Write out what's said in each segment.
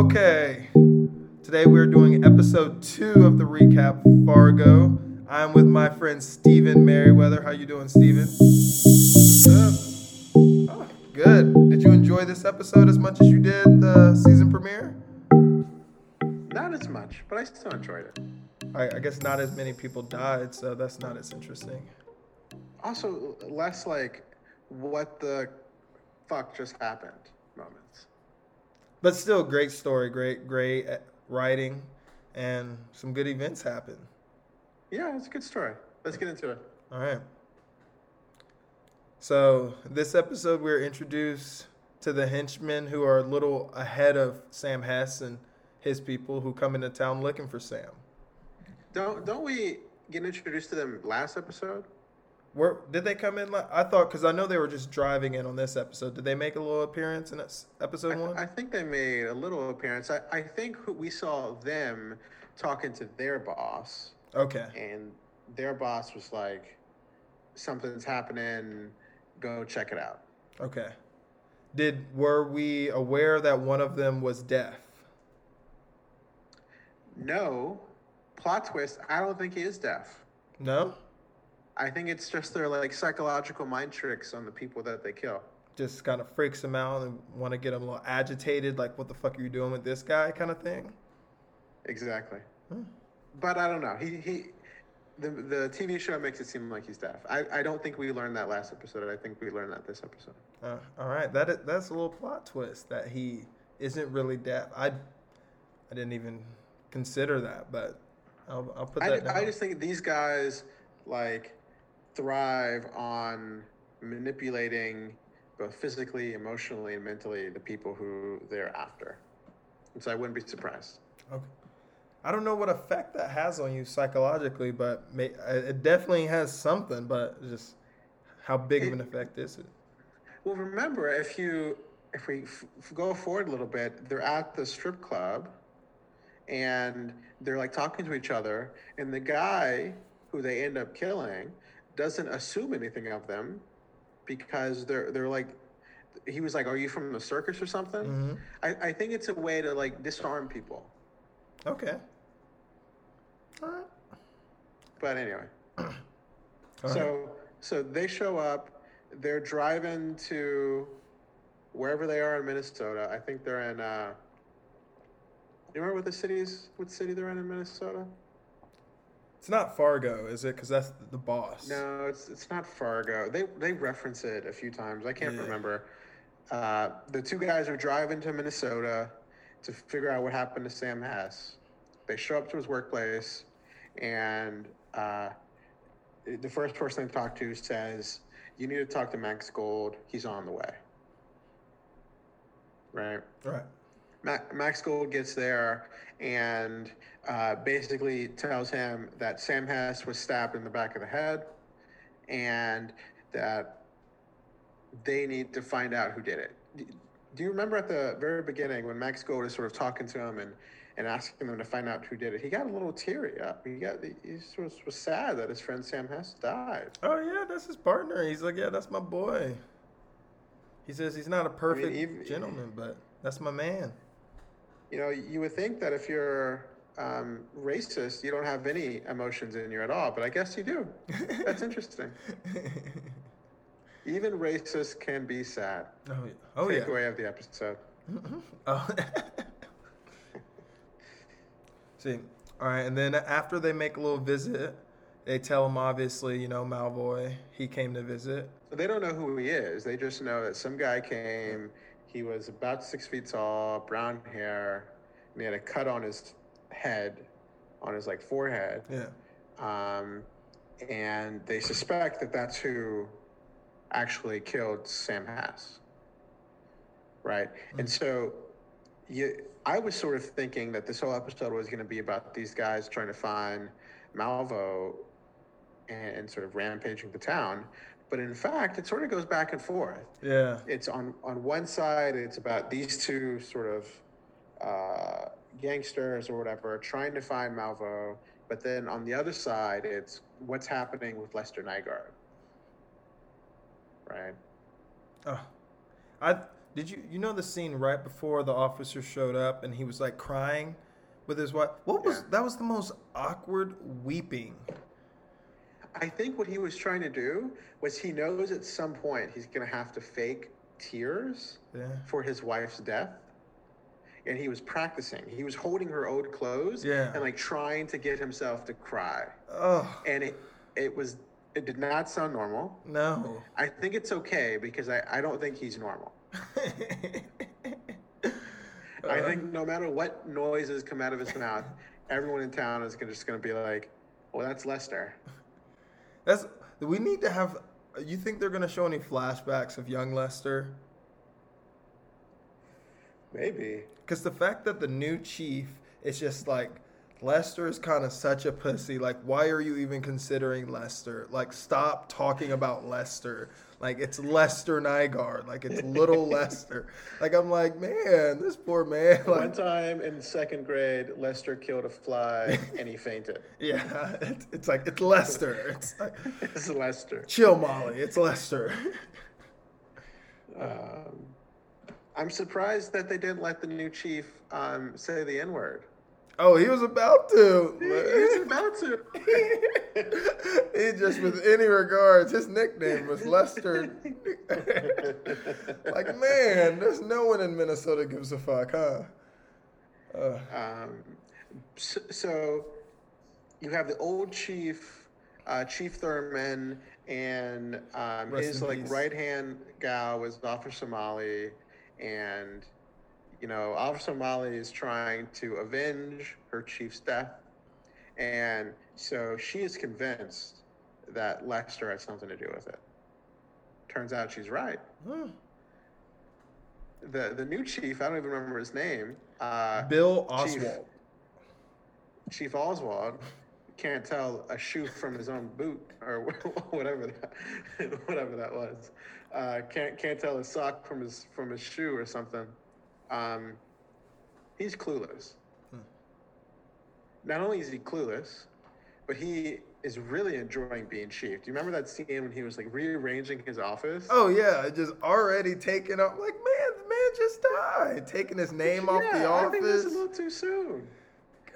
Okay, today we're doing episode two of the recap Fargo. I'm with my friend Steven Merriweather. How you doing, Steven? Oh, good. Did you enjoy this episode as much as you did the season premiere? Not as much, but I still enjoyed it. I, I guess not as many people died, so that's not as interesting. Also, less like what the fuck just happened moments. But still, great story, great, great uh, writing, and some good events happen. Yeah, it's a good story. Let's get into it. All right. So this episode, we're introduced to the henchmen who are a little ahead of Sam Hess and his people who come into town looking for Sam. Don't don't we get introduced to them last episode? Where did they come in? I thought because I know they were just driving in on this episode. Did they make a little appearance in episode I, one? I think they made a little appearance. I, I think we saw them talking to their boss, okay. and their boss was like, "Something's happening. Go check it out." Okay. Did were we aware that one of them was deaf? No, plot twist. I don't think he is deaf. No. I think it's just their like psychological mind tricks on the people that they kill. Just kind of freaks them out and want to get them a little agitated, like "What the fuck are you doing with this guy?" kind of thing. Exactly. Hmm. But I don't know. He he the the TV show makes it seem like he's deaf. I, I don't think we learned that last episode. I think we learned that this episode. Uh, all right, that is, that's a little plot twist that he isn't really deaf. I I didn't even consider that, but I'll, I'll put I, that down. I just think these guys like thrive on manipulating both physically, emotionally, and mentally the people who they're after. And so I wouldn't be surprised. Okay. I don't know what effect that has on you psychologically, but may, uh, it definitely has something. But just how big of an effect is it? Well, remember if you if we f- f- go forward a little bit, they're at the strip club, and they're like talking to each other, and the guy who they end up killing doesn't assume anything of them because they're they're like he was like, "Are you from the circus or something?" hmm I, I think it's a way to like disarm people. Okay. All right. But anyway, All right. so so they show up. They're driving to wherever they are in Minnesota. I think they're in. Uh, you remember what the cities? What city they're in in Minnesota? It's not Fargo, is it? Because that's the boss. No, it's it's not Fargo. They they reference it a few times. I can't Yeah. remember. Uh, the two guys are driving to Minnesota to figure out what happened to Sam Hess. They show up to his workplace, and uh, the first person they talk to says, "You need to talk to Max Gold. He's on the way." Right. Right. Ma- Max Gold gets there and uh, basically tells him that Sam Hess was stabbed in the back of the head and that they need to find out who did it. Do you remember at the very beginning when Max Gold is sort of talking to him and, and asking them to find out who did it? He got a little teary up. He got he sort of was sad that his friend Sam Hess died. Oh yeah, that's his partner. He's like, yeah, that's my boy. He says he's not a perfect even- gentleman, but that's my man. You know, you would think that if you're um, racist, you don't have any emotions in you at all, but I guess you do. That's interesting. Even racists can be sad. oh yeah. Oh yeah. Takeaway of the episode. Oh. See, all right, and then after they make a little visit, they tell him obviously, you know, Malvo, he came to visit. So they don't know who he is. They just know that some guy came. He was about six feet tall, brown hair, and he had a cut on his head, on his like forehead. Yeah. Um, and they suspect that that's who actually killed Sam Hess. Right? And so you, I was sort of thinking that this whole episode was going to be about these guys trying to find Malvo and, and sort of rampaging the town. But in fact, it sort of goes back and forth. Yeah. It's on, on one side, it's about these two sort of uh, gangsters or whatever trying to find Malvo. But then on the other side, it's what's happening with Lester Nygaard. Right? Oh, I Did you you know the scene right before the officer showed up and he was like crying with his wife? What was Yeah. that was the most awkward weeping. I think what he was trying to do was he knows at some point he's going to have to fake tears Yeah. for his wife's death. And he was practicing. He was holding her old clothes Yeah. and like trying to get himself to cry. Oh And it it was it did not sound normal. no. I think it's okay because I, I don't think he's normal. I Uh, think no matter what noises come out of his mouth, everyone in town is gonna, just going to be like, "Well, that's Lester." That's we need to have. You think they're gonna show any flashbacks of young Lester? Maybe. Because the fact that the new chief is just like Lester is kind of such a pussy. Like, why are you even considering Lester? Like, stop talking about Lester. Like, it's Lester Nygaard. Like, it's little Lester. Like, I'm like, man, this poor man. One time in second grade, Lester killed a fly and he fainted. yeah, it's, it's like it's Lester. It's like, It's Lester. chill, Molly. It's Lester. Um, I'm surprised that they didn't let the new chief um, say the N word. Oh, he was about to. He was about to. he just, with any regards, his nickname was Lester. like, man, there's no one in Minnesota gives a fuck, huh? Uh, Um, so, so you have the old chief, uh, Chief Thurman, and um, his like right hand gal was Officer Somali, and you know Officer Molly is trying to avenge her chief's death, and so she is convinced that Lester had something to do with it. Turns out she's right. huh. The the new chief, I don't even remember his name. Uh, Bill Chief. Oswalt. Chief Oswalt can't tell a shoe from his own boot or whatever that whatever that was. Uh, can't can't tell a sock from his from his shoe or something. Um, he's clueless. Hmm. Not only is he clueless, but he is really enjoying being chief. Do you remember that scene when he was like rearranging his office? Oh, yeah, just already taking up. Like, man, the man just died. Taking his name off the office. I think that's a little too soon.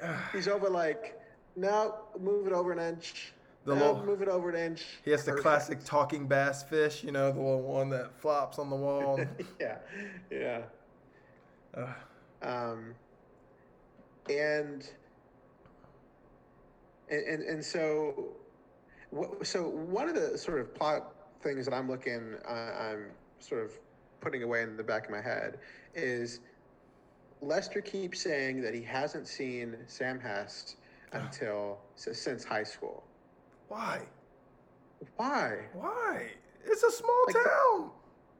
He's over like, now move it over an inch. The little- move it over an inch. He has the classic talking bass fish, you know, the one that flops on the wall. yeah, yeah. Um, and, and and so, what, so one of the sort of plot things that I'm looking, uh, I'm sort of putting away in the back of my head is Lester keeps saying that he hasn't seen Sam Hess until s- since high school. why? Why? Why? It's a small Like- town.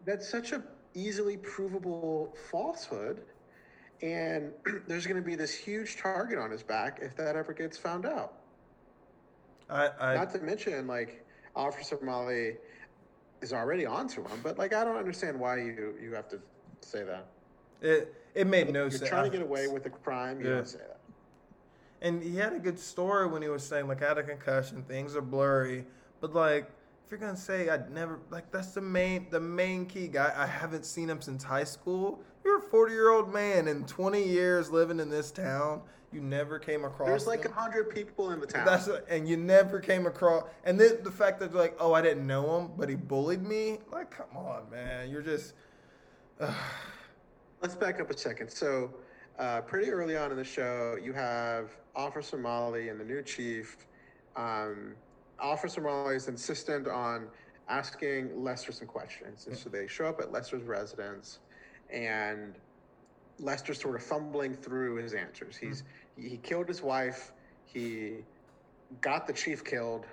That's such a easily provable falsehood. And there's going to be this huge target on his back if that ever gets found out. I, I Not to mention, like, Officer Molly is already onto him, but, like, I don't understand why you, you have to say that. it it made no sense. You're sense. trying to get uh, away with a crime, you Yeah. don't say that. And he had a good story when he was saying like I had a concussion, things are blurry. But like if you're gonna say I'd never like that's the main the main key guy. I haven't seen him since high school. You're a 40 year old man in 20 years living in this town. You never came across. There's like a hundred people in the town. That's and you never came across. And then the fact that they're like, oh, I didn't know him, but he bullied me. Like, come on, man. You're just. Let's back up a second. So, uh, pretty early on in the show, you have Officer Molly and the new chief. Um, Officer Molly is insistent on asking Lester some questions. And so they show up at Lester's residence, and Lester's sort of fumbling through his answers. He's mm-hmm. he, he killed his wife. He got the chief killed.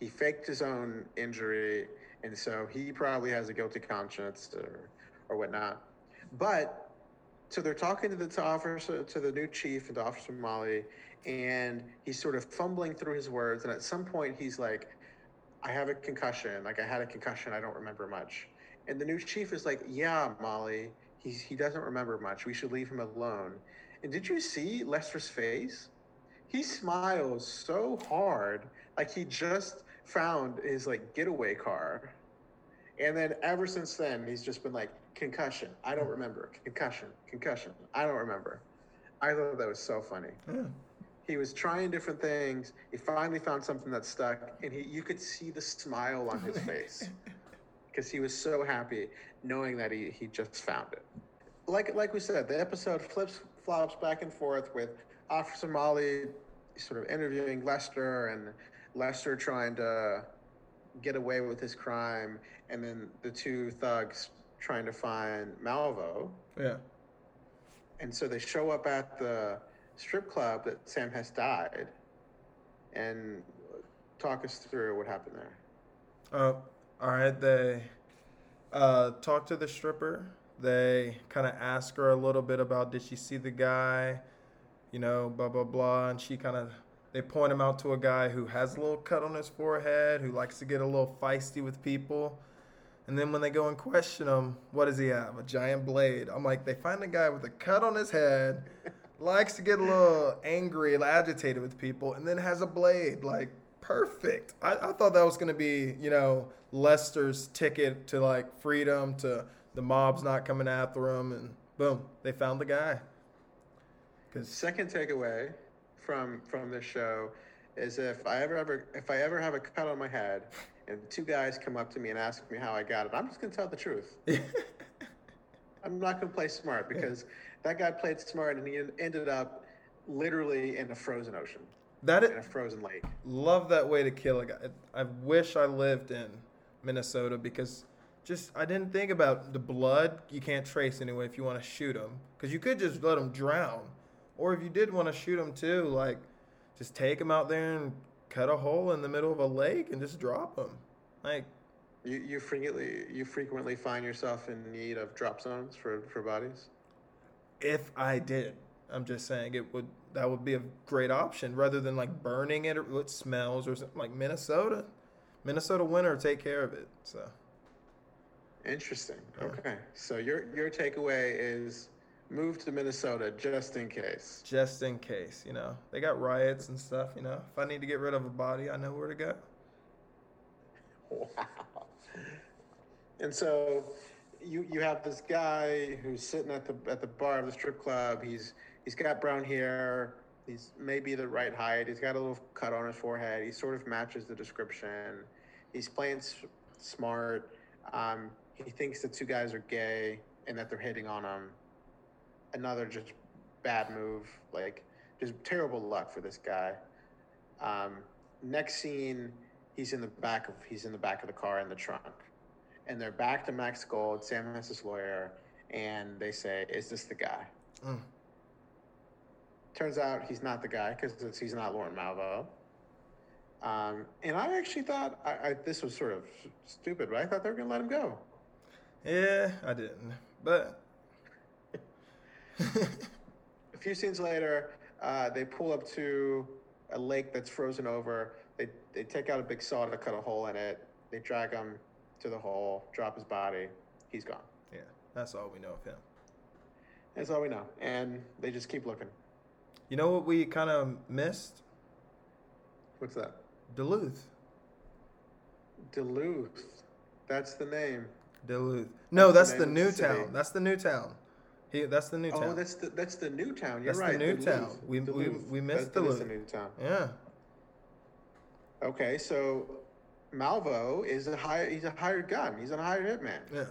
He faked his own injury, and so he probably has a guilty conscience or or whatnot. But so they're talking to the to officer to the new chief and to Officer Molly, and he's sort of fumbling through his words. And at some point, he's like, "I have a concussion. Like I had a concussion. I don't remember much." And the new chief is like, "Yeah, Molly. He's he doesn't remember much. We should leave him alone." And did you see Lester's face? He smiles so hard, like he just found his like getaway car. And then ever since then, he's just been like concussion. I don't remember. Concussion, concussion. I don't remember. I thought that was so funny. Yeah. He was trying different things. He finally found something that stuck, and he you could see the smile on his face because he was so happy knowing that he, he just found it. Like like we said, the episode flips flops back and forth with Officer Molly sort of interviewing Lester and Lester trying to get away with his crime, and then the two thugs trying to find Malvo. Yeah. And so they show up at the strip club that Sam has died, and talk us through what happened there. Uh, all right. They uh, talk to the stripper. They kind of ask her a little bit about did she see the guy, you know, blah blah blah, and she kind of they point him out to a guy who has a little cut on his forehead, who likes to get a little feisty with people. And then when they go and question him, what does he have? A giant blade. I'm like, they find a guy with a cut on his head, likes to get a little angry and agitated with people, and then has a blade. Like, perfect. I, I thought that was going to be, you know, Lester's ticket to like freedom, to the mob's not coming after him, and boom, they found the guy. Because Second takeaway from from this show is if I ever ever if I ever have a cut on my head and two guys come up to me and ask me how I got it, I'm just gonna tell the truth. I'm not gonna play smart because that guy played smart and he ended up literally in a frozen ocean, that in is, a frozen lake. love that way to kill a guy. I wish I lived in Minnesota because just I didn't think about the blood. You can't trace anyway if you want to shoot him because you could just let him drown, or if you did want to shoot him too, like just take him out there and cut a hole in the middle of a lake and just drop them. Like You you frequently you frequently find yourself in need of drop zones for, for bodies. if I did, I'm just saying it would that would be a great option rather than like burning it or it smells or something like Minnesota. Minnesota winter take care of it. So. Interesting. Yeah. Okay. So your your takeaway is move to Minnesota just in case. just in case, you know. They got riots and stuff, you know. If I need to get rid of a body, I know where to go. Wow. And so you you have this guy who's sitting at the at the bar of the strip club. He's he's got brown hair. He's maybe the right height. He's got a little cut on his forehead. He sort of matches the description. He's playing s- smart. Um, he thinks the two guys are gay and that they're hitting on him. Another just bad move. Like just terrible luck for this guy. Um, next scene, he's in the back of he's in the back of the car in the trunk, and they're back to Max Gold, Sam Hess's lawyer, and they say, "Is this the guy?" Mm. Turns out he's not the guy because he's not Lorne Malvo. Um, and I actually thought I, I, this was sort of stupid, but I thought they were going to let him go. Yeah, I didn't. But A few scenes later, uh, they pull up to a lake that's frozen over. They, they take out a big saw to cut a hole in it. They drag him to the hole, drop his body. He's gone. yeah, that's all we know of him. That's all we know. And they just keep looking. You know what we kind of missed? What's that? Duluth. Duluth. That's the name. Duluth. No, That's that's the the new city. town. That's the new town. He, that's the new oh, town. Oh, that's the that's the new town. You're That's the right. new Duluth. town. We- we- we missed That- that is the Duluth. new town. yeah. Okay, so Malvo is a hire. He's a hired gun. He's a hired hitman. Yeah.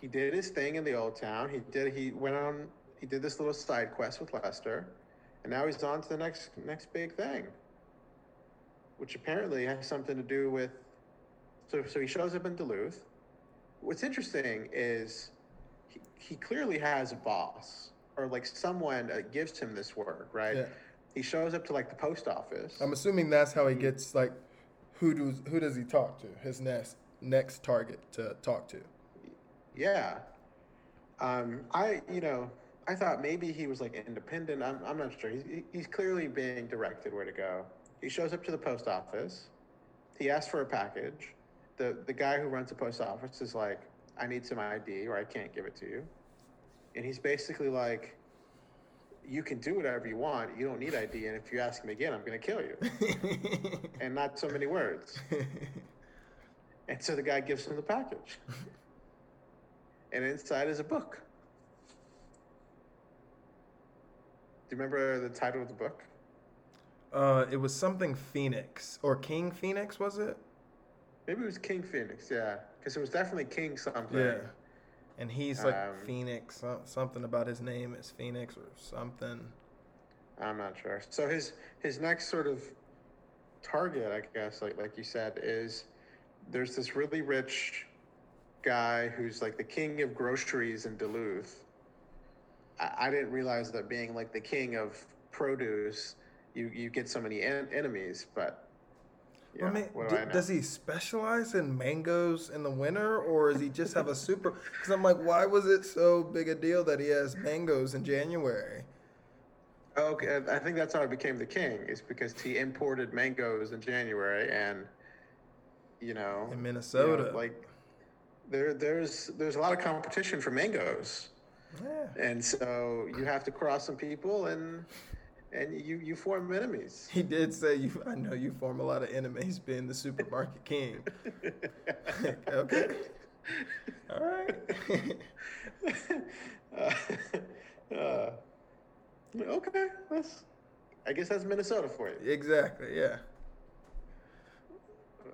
He did his thing in the old town. He did. He went on. He did this little side quest with Lester, and now he's on to the next next big thing, which apparently has something to do with. So so he shows up in Duluth. What's interesting is he, clearly has a boss or like someone that gives him this work, right? Yeah. He shows up to like the post office. I'm assuming that's how he gets like who does who does he talk to? His next next target to talk to. Yeah. Um, I, you know, I thought maybe he was like independent. I'm, I'm not sure. He's, he's clearly being directed where to go. He shows up to the post office. He asks for a package. The, the guy who runs the post office is like, I need some ID or I can't give it to you. And he's basically like, you can do whatever you want. You don't need ID. And if you ask me again, I'm going to kill you. and not so many words. And so the guy gives him the package. and inside is a book. Do you remember the title of the book? Uh, it was something Phoenix or King Phoenix, was it? Maybe it was King Phoenix, yeah, because it was definitely King something. Yeah. And he's like Um, Phoenix, something about his name is Phoenix or something. I'm not sure. So his his next sort of target, I guess, like like you said, is there's this really rich guy who's like the king of groceries in Duluth. I, I didn't realize that being like the king of produce, you you get so many en- enemies, but. Yeah, I mean, do I does he specialize in mangoes in the winter, or does he just have a super? Because I'm like, why was it so big a deal that he has mangoes in January? Okay, I think that's how he became the king. Is because he imported mangoes in January, and you know, In you know, Minnesota. like there, there's there's a lot of competition for mangoes, Yeah. and so you have to cross some people, and and you you form enemies. He did say you. I know you form a lot of enemies being the supermarket king. okay. All right. uh, uh, okay, that's. I guess that's Minnesota for you. exactly. Yeah.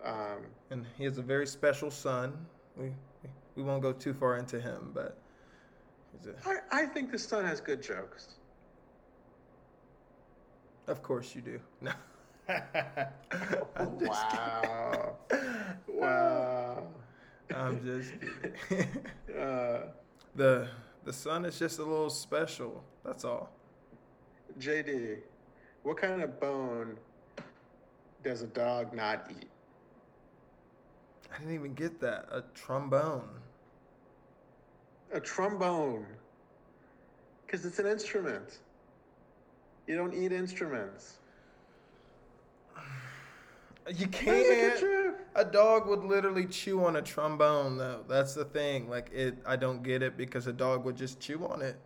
Um, And he has a very special son. We we, won't go too far into him, but he's a, I, I think the son has good jokes. Of course you do. No. Wow. wow. I'm just kidding. Uh, the the son is just a little special. That's all. JD, what kind of bone does a dog not eat? I didn't even get that. A trombone. A trombone. Because it's an instrument. You don't eat instruments. You a can't. A dog would literally chew on a trombone, though. That's the thing. Like it, I don't get it because a dog would just chew on it.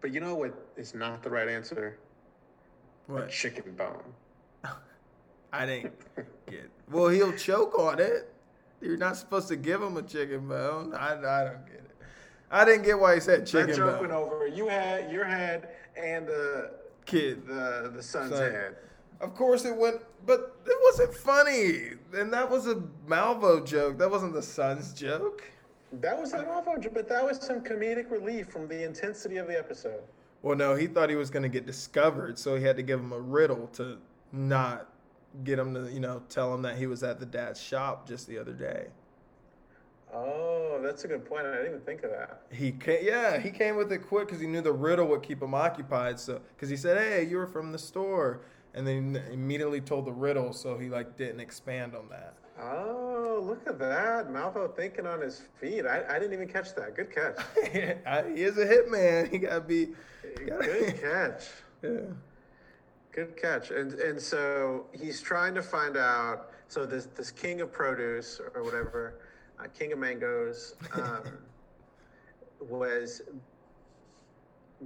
But you know what is not the right answer? A What? chicken bone. I didn't get. Well, he'll choke on it. You're not supposed to give him a chicken bone. I, I don't get it. I didn't get why he said That chicken joke went over. You had your head and the Kid. the the son's Son. head. Of course it went, but it wasn't funny. And that was a Malvo joke. That wasn't the son's joke. That was an awful, but that was some comedic relief from the intensity of the episode. Well, no, he thought he was going to get discovered, so he had to give him a riddle to not get him to, you know, tell him that he was at the dad's shop just the other day. Oh, that's a good point. I didn't even think of that. He came, yeah, he came with it quick because he knew the riddle would keep him occupied. So, because he said, "Hey, you were from the store," and then immediately told the riddle, so he like didn't expand on that. Oh, look at that. Malvo thinking on his feet. I, I didn't even catch that. Good catch. He is a hitman. He gotta be. gotta- Good catch. yeah. Good catch. And and so he's trying to find out. So this this king of produce or whatever, uh, king of mangoes, um, was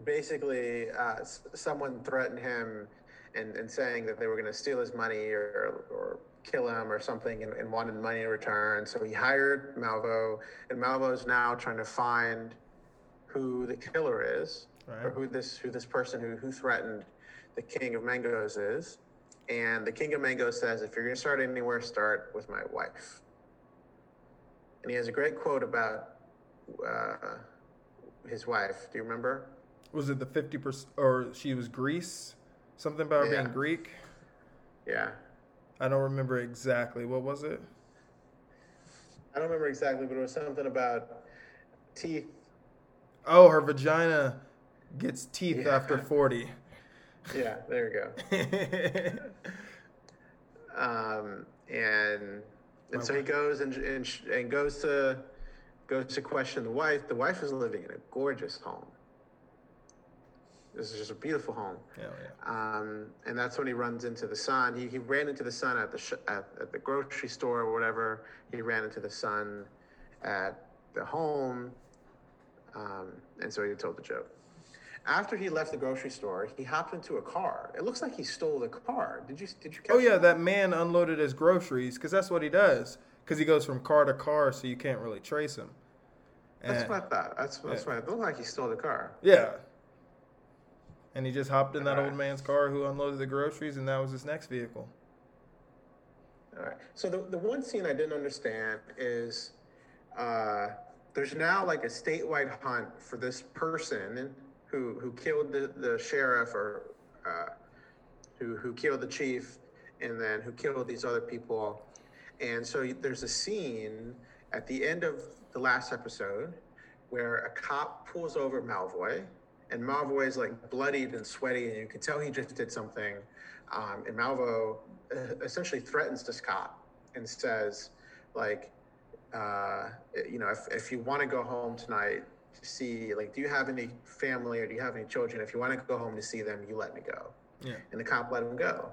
basically uh, s- someone threatened him and, and saying that they were going to steal his money or, or kill him or something and, and wanted money in return. So he hired Malvo, and Malvo's now trying to find who the killer is or who this who this person who, who threatened the king of mangoes is. And the king of mangoes says, if you're going to start anywhere, start with my wife. And he has a great quote about uh, his wife. Do you remember? Was it the fifty percent, or she was Greece? Something about her Yeah. being Greek. Yeah. I don't remember exactly. What was it? I don't remember exactly, but it was something about teeth. Oh, her vagina gets teeth Yeah. after forty. Yeah, there you go. Um, and and so he goes and and, and goes to goes to question the wife. The wife is living in a gorgeous home. This is just a beautiful home. yeah, yeah. Um, and that's when he runs into the son. He, he ran into the son at the sh- at, at the grocery store or whatever. He ran into the son at the home, um, and so he told the joke. After he left the grocery store, he hopped into a car. It looks like he stole the car. Did you did you catch? Oh yeah, that? that man unloaded his groceries because that's what he does. Because he goes from car to car, so you can't really trace him. That's And- what I thought. That's that's Yeah. what it looked like. He stole the car. Yeah. And he just hopped in that old man's car who unloaded the groceries, and that was his next vehicle. All right. So the, the one scene I didn't understand is uh, there's now like a statewide hunt for this person who who killed the, the sheriff or uh, who who killed the chief and then who killed these other people. And so there's a scene at the end of the last episode where a cop pulls over Malvo, and Malvo is like bloodied and sweaty, and you can tell he just did something. Um, and Malvo uh, essentially threatens this cop and says, like, uh, you know, if, if you want to go home tonight to see, like, do you have any family or do you have any children? If you want to go home to see them, you let me go. Yeah. And the cop let him go.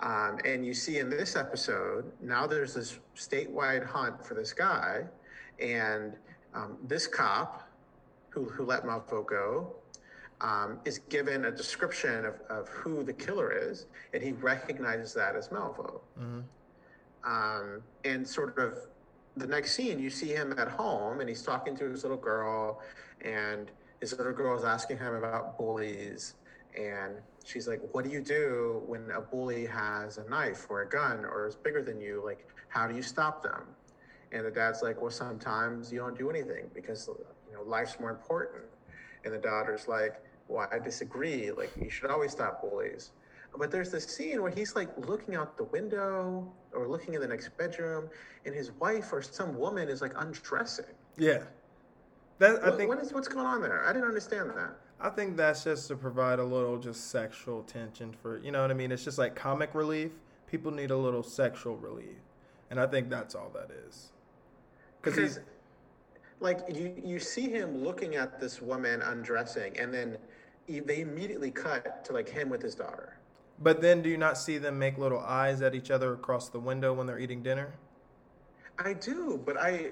Um, and you see in this episode, now there's this statewide hunt for this guy. And um, this cop who, who let Malvo go um, is given a description of, of who the killer is, and he recognizes that as Malvo. hmm Um, and sort of the next scene, you see him at home, and he's talking to his little girl, and his little girl is asking him about bullies, and she's like, "What do you do when a bully has a knife or a gun or is bigger than you? Like, how do you stop them?" And the dad's like, "Well, sometimes you don't do anything because you know life's more important." And the daughter's like, "Well, I disagree. Like, you should always stop bullies." But there's this scene where he's like looking out the window or looking in the next bedroom, and his wife or some woman is like undressing. Yeah. That I What- think what is what's going on there? I didn't understand that. I think that's just to provide a little just sexual tension for you know what I mean. It's just like comic relief. People need a little sexual relief, and I think that's all that is. Because he's like, you you see him looking at this woman undressing, and then they immediately cut to like him with his daughter. But then, do you not see them make little eyes at each other across the window when they're eating dinner? I do, but I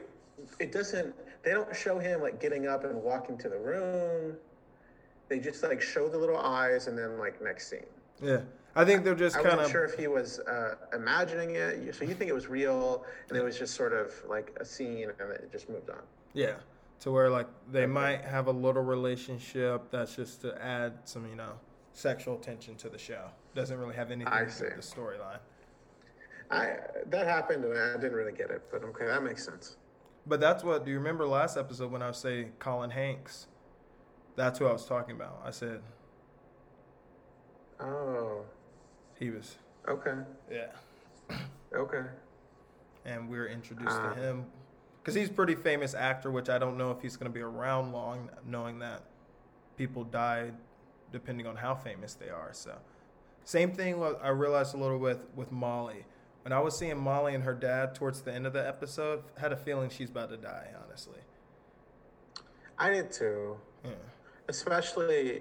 it doesn't. They don't show him like getting up and walking to the room. They just like show the little eyes, and then like next scene. Yeah, I think they're just kind of sure if he was uh, imagining it. So you think it was real, and it was just sort of like a scene, and it just moved on. yeah, to where like they might have a little relationship that's just to add some you know sexual tension to the show. Doesn't really have anything I to do with the storyline. I that happened, and I didn't really get it, but okay, that makes sense. But that's what. Do you remember last episode when I was saying Colin Hanks? That's who I was talking about. I said Oh, he was. okay, Yeah. okay. and we were introduced Ah. to him because he's a pretty famous actor which i don't know if he's going to be around long knowing that people die depending on how famous they are so same thing what i realized a little with with molly when i was seeing molly and her dad towards the end of the episode had a feeling she's about to die honestly I did too. yeah Especially,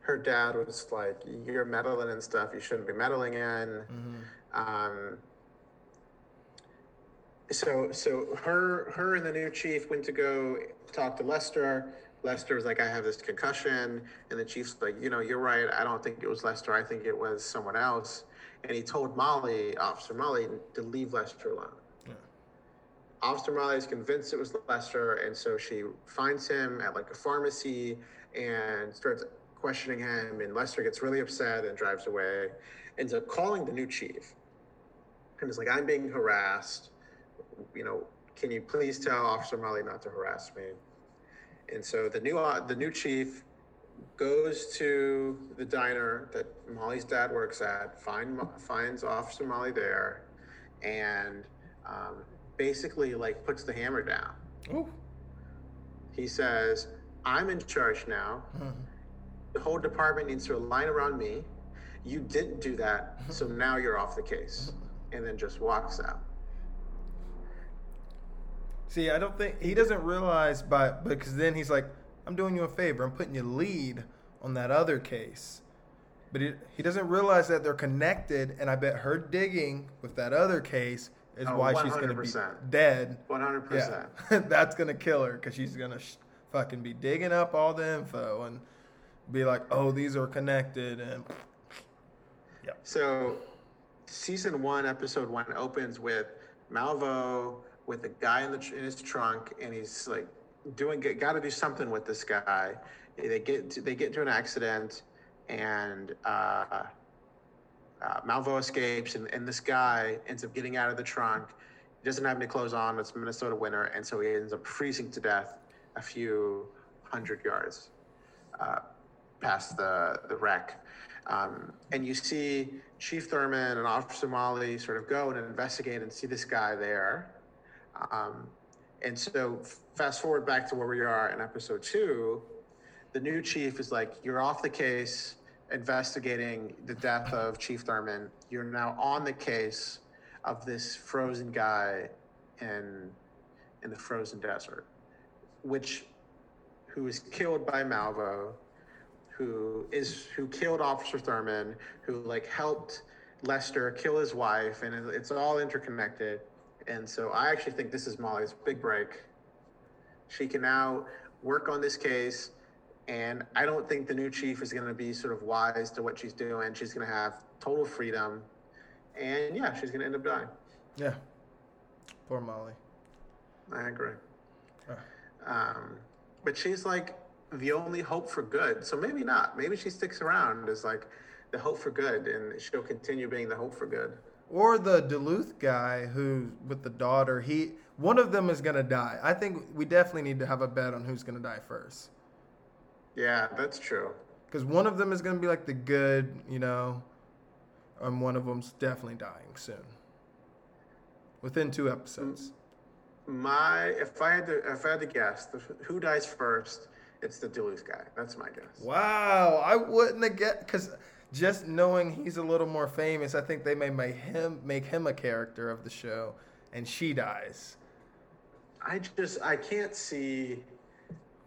her dad was like, "You're meddling and stuff. You shouldn't be meddling in." hmm Um, so so her her and the new chief went to go talk to Lester. Lester was like, I have this concussion, and the chief's like, you know, you're right. I don't think it was Lester. I think it was someone else. And he told Molly, Officer Molly, to leave Lester alone. Yeah. Officer Molly is convinced it was Lester, and so she finds him at like a pharmacy and starts questioning him. And Lester gets really upset and drives away. Ends up calling the new chief, and is like, "I'm being harassed. You know, can you please tell Officer Molly not to harass me?" And so the new uh, the new chief goes to the diner that Molly's dad works at, find finds Officer Molly there, and um, basically like puts the hammer down. Ooh. He says, "I'm in charge now. Mhm. The whole department needs to align around me. You didn't do that, so now you're off the case." And then just walks out. See, I don't think he doesn't realize, by because then he's like, "I'm doing you a favor. I'm putting you lead on that other case," but he, he doesn't realize that they're connected. And I bet her digging with that other case is Oh, why she's gonna be 100%. dead. One hundred Yeah, percent. that's gonna kill her because she's gonna sh- fucking be digging up all the info and be like, "Oh, these are connected," and yeah. So, season one, episode one opens with Malvo with a guy in the in his trunk, and he's like doing got to do something with this guy. They get to, they get into an accident, and uh, uh, Malvo escapes, and, and this guy ends up getting out of the trunk. He doesn't have any clothes on. It's Minnesota winter, and so he ends up freezing to death a few hundred yards uh, past the the wreck. Um, and you see Chief Thurman and Officer Molly sort of go and investigate and see this guy there. Um, and so, fast forward back to where we are in episode two, the new chief is like, You're off the case investigating the death of Chief Thurman. You're now on the case of this frozen guy in in the frozen desert, which who was killed by Malvo, who is who killed Officer Thurman, who like helped Lester kill his wife, and it's all interconnected. And so I actually think this is Molly's big break. She can now work on this case and I don't think the new chief is going to be sort of wise to what she's doing. She's going to have total freedom. And yeah, she's going to end up dying. Yeah. Poor Molly. I agree. Um, but she's like the only hope for good. So maybe not. Maybe she sticks around as like the hope for good and she'll continue being the hope for good. Or the Duluth guy who with the daughter, he one of them is gonna die. I think we definitely need to have a bet on who's gonna die first. Yeah, that's true. Because one of them is going to be like the good, you know, and one of them's definitely dying soon. Within two episodes. My, if I had to, if I had to guess, the, who dies first? It's the Duluth guy. That's my guess. Wow, I wouldn't have get because just knowing he's a little more famous, I think they may make him make him a character of the show, and she dies. I just I can't see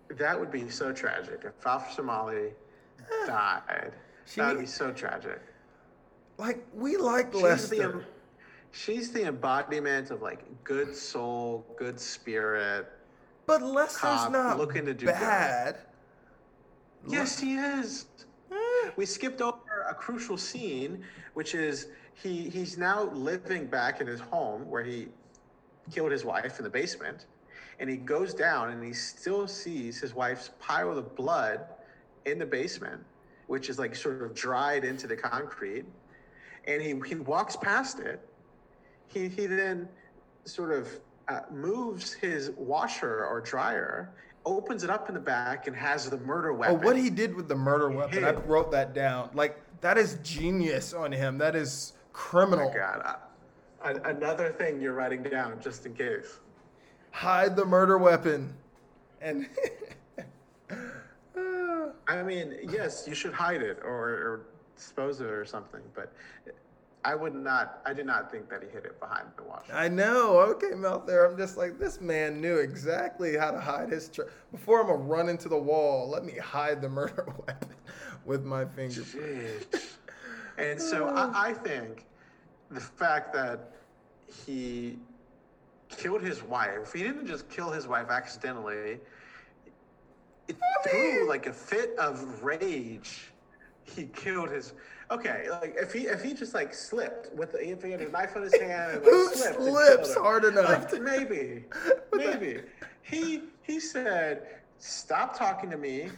that would be so tragic. If Officer Molly died, she, that would be so tragic. Like we like she's Lester. The, she's the embodiment of like good soul, good spirit. But Lester's not looking to do bad. Good. Yes, he is. We skipped over a crucial scene, which is he he's now living back in his home where he killed his wife in the basement and he goes down and he still sees his wife's pile of blood in the basement, which is like sort of dried into the concrete. And he, he walks past it. He, he then sort of uh, moves his washer or dryer, opens it up in the back, and has the murder weapon. Oh, what he did with the murder weapon, I wrote that down. Like, that is genius on him. That is criminal. Oh, God. Uh, another thing you're writing down just in case hide the murder weapon. And I mean, yes, you should hide it or, or dispose of it or something, but I would not. I did not think that he hid it behind the washer. I know. Okay, Mel. There, I'm just like this man knew exactly how to hide his. Tr- Before I'm gonna run into the wall, let me hide the murder weapon with my fingerprint. and so I, I think the fact that he killed his wife. He didn't just kill his wife accidentally. It, through like a fit of rage, he killed his. Okay, like if he if he just like slipped with the, if he had a knife on his hand and like Who slipped slips hard enough? Like, maybe, maybe he he said, "Stop talking to me."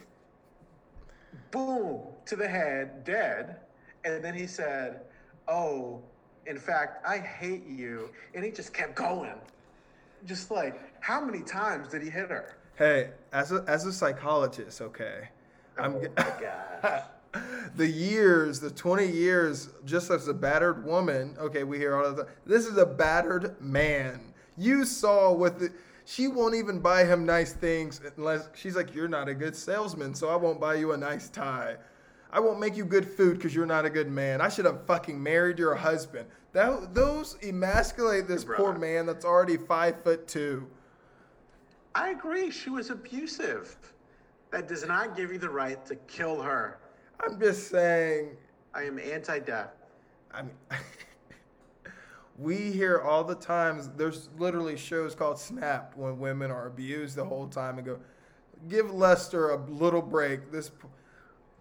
Boom to the head, dead, and then he said, "Oh." In fact, I hate you. And he just kept going just like how many times did he hit her? Hey, as a as a psychologist, okay, oh I'm. my gosh. The years, the 20 years, just as a battered woman, okay, we hear all of that. This is a battered man. You saw what the. She won't even buy him nice things unless she's like, You're not a good salesman, so I won't buy you a nice tie. I won't make you good food because you're not a good man. I should have fucking married your husband. That those emasculate this poor man that's already five foot two. I agree. She was abusive. That does not give you the right to kill her. I'm just saying. I am anti-death. I mean, we hear all the times. There's literally shows called Snapped when women are abused the whole time and go, give Lester a little break. This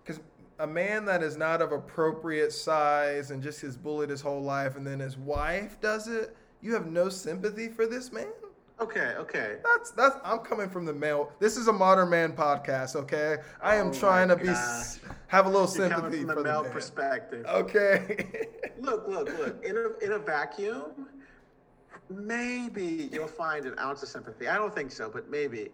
because a man that is not of appropriate size and just has bullied his whole life and then his wife does it, you have no sympathy for this man? Okay, okay. That's that's. I'm coming from the male. This is a modern man podcast. Okay, I am Oh trying to be have a little sympathy from for the the male man. perspective. Okay. Look, look, look. In a in a vacuum, maybe you'll find an ounce of sympathy. I don't think so, but maybe.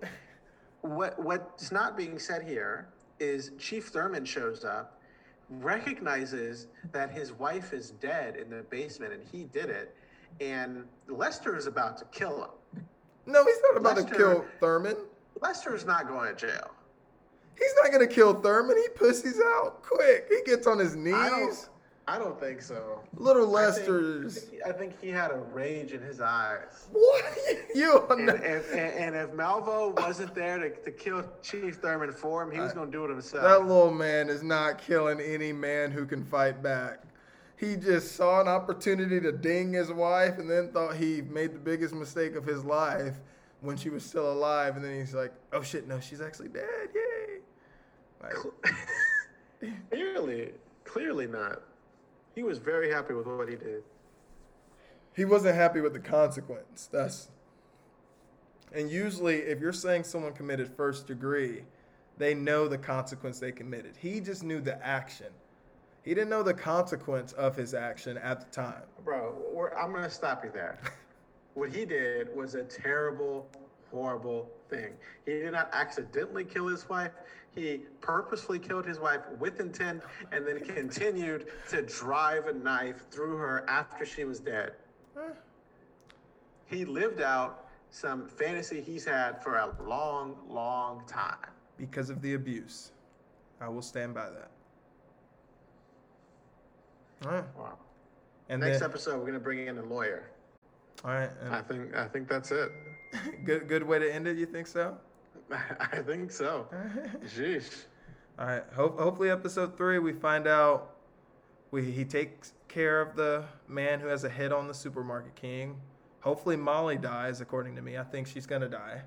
What what's not being said here is Chief Thurman shows up, recognizes that his wife is dead in the basement and he did it, and Lester is about to kill him. no, he's not about to kill Thurman. Lester is not going to jail. He's not gonna kill Thurman. He pussies out quick. He gets on his knees. I don't. I don't think so. Little I think- Lester's. I think he had a rage in his eyes. What? You And, know. if, and, and if Malvo wasn't there to, to kill Chief Thurman for him, he was uh, I- going to do it himself. That little man is not killing any man who can fight back. He just saw an opportunity to ding his wife and then thought he made the biggest mistake of his life when she was still alive. And then he's like, oh shit, no, she's actually dead. Yay. Like, clearly, clearly not. He was very happy with what he did. he wasn't happy with the consequence. That's and usually if you're saying someone committed first degree, they know the consequence they committed. He just knew the action. He didn't know the consequence of his action at the time. Bro, we're, I'm going to stop you there. what he did was a terrible, horrible thing. He did not accidentally kill his wife. He purposefully killed his wife with intent and then continued to drive a knife through her after she was dead. He lived out some fantasy he's had for a long, long time. because of the abuse. I will stand by that. All right. Wow. And Next then, episode, we're gonna bring in a lawyer. all right. I think I think that's it. good, good way to end it. You think so? I think so. Jeez. All right. Hope, hopefully, episode three, we find out we he takes care of the man who has a hit on the supermarket king. Hopefully, Molly dies. According to me, I think she's gonna die.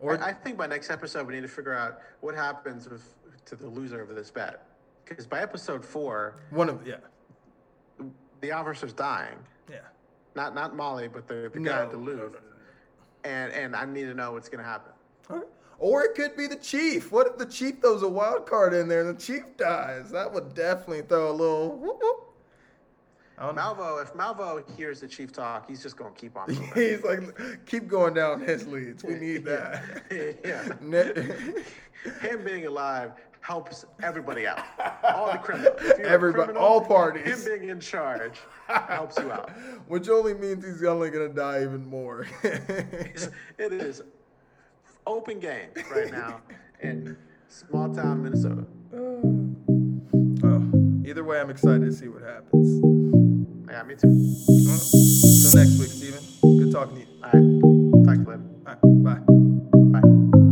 Or I, I think by next episode we need to figure out what happens with to the loser of this bet. Because by episode four, one of yeah, the officer's dying. yeah. Not not Molly, but the, the No, guy at no, Duluth. no, no, no. And and I need to know what's gonna happen. Or it could be the chief. What if the chief throws a wild card in there and the chief dies? That would definitely throw a little whoop whoop. Malvo, if Malvo hears the chief talk, he's just gonna keep on. He's like, keep going down his leads. We need that. yeah. Him being alive helps everybody out. All the criminals. If you're a Everybody- criminal, all parties. Him being in charge helps you out. Which only means he's only gonna die even more. It's- open game right now in small town Minnesota. oh, either way, I'm excited to see what happens. Yeah, me too. Till next week, Steven. Good talking to you. All right. Talk to you later. All right, bye. Bye.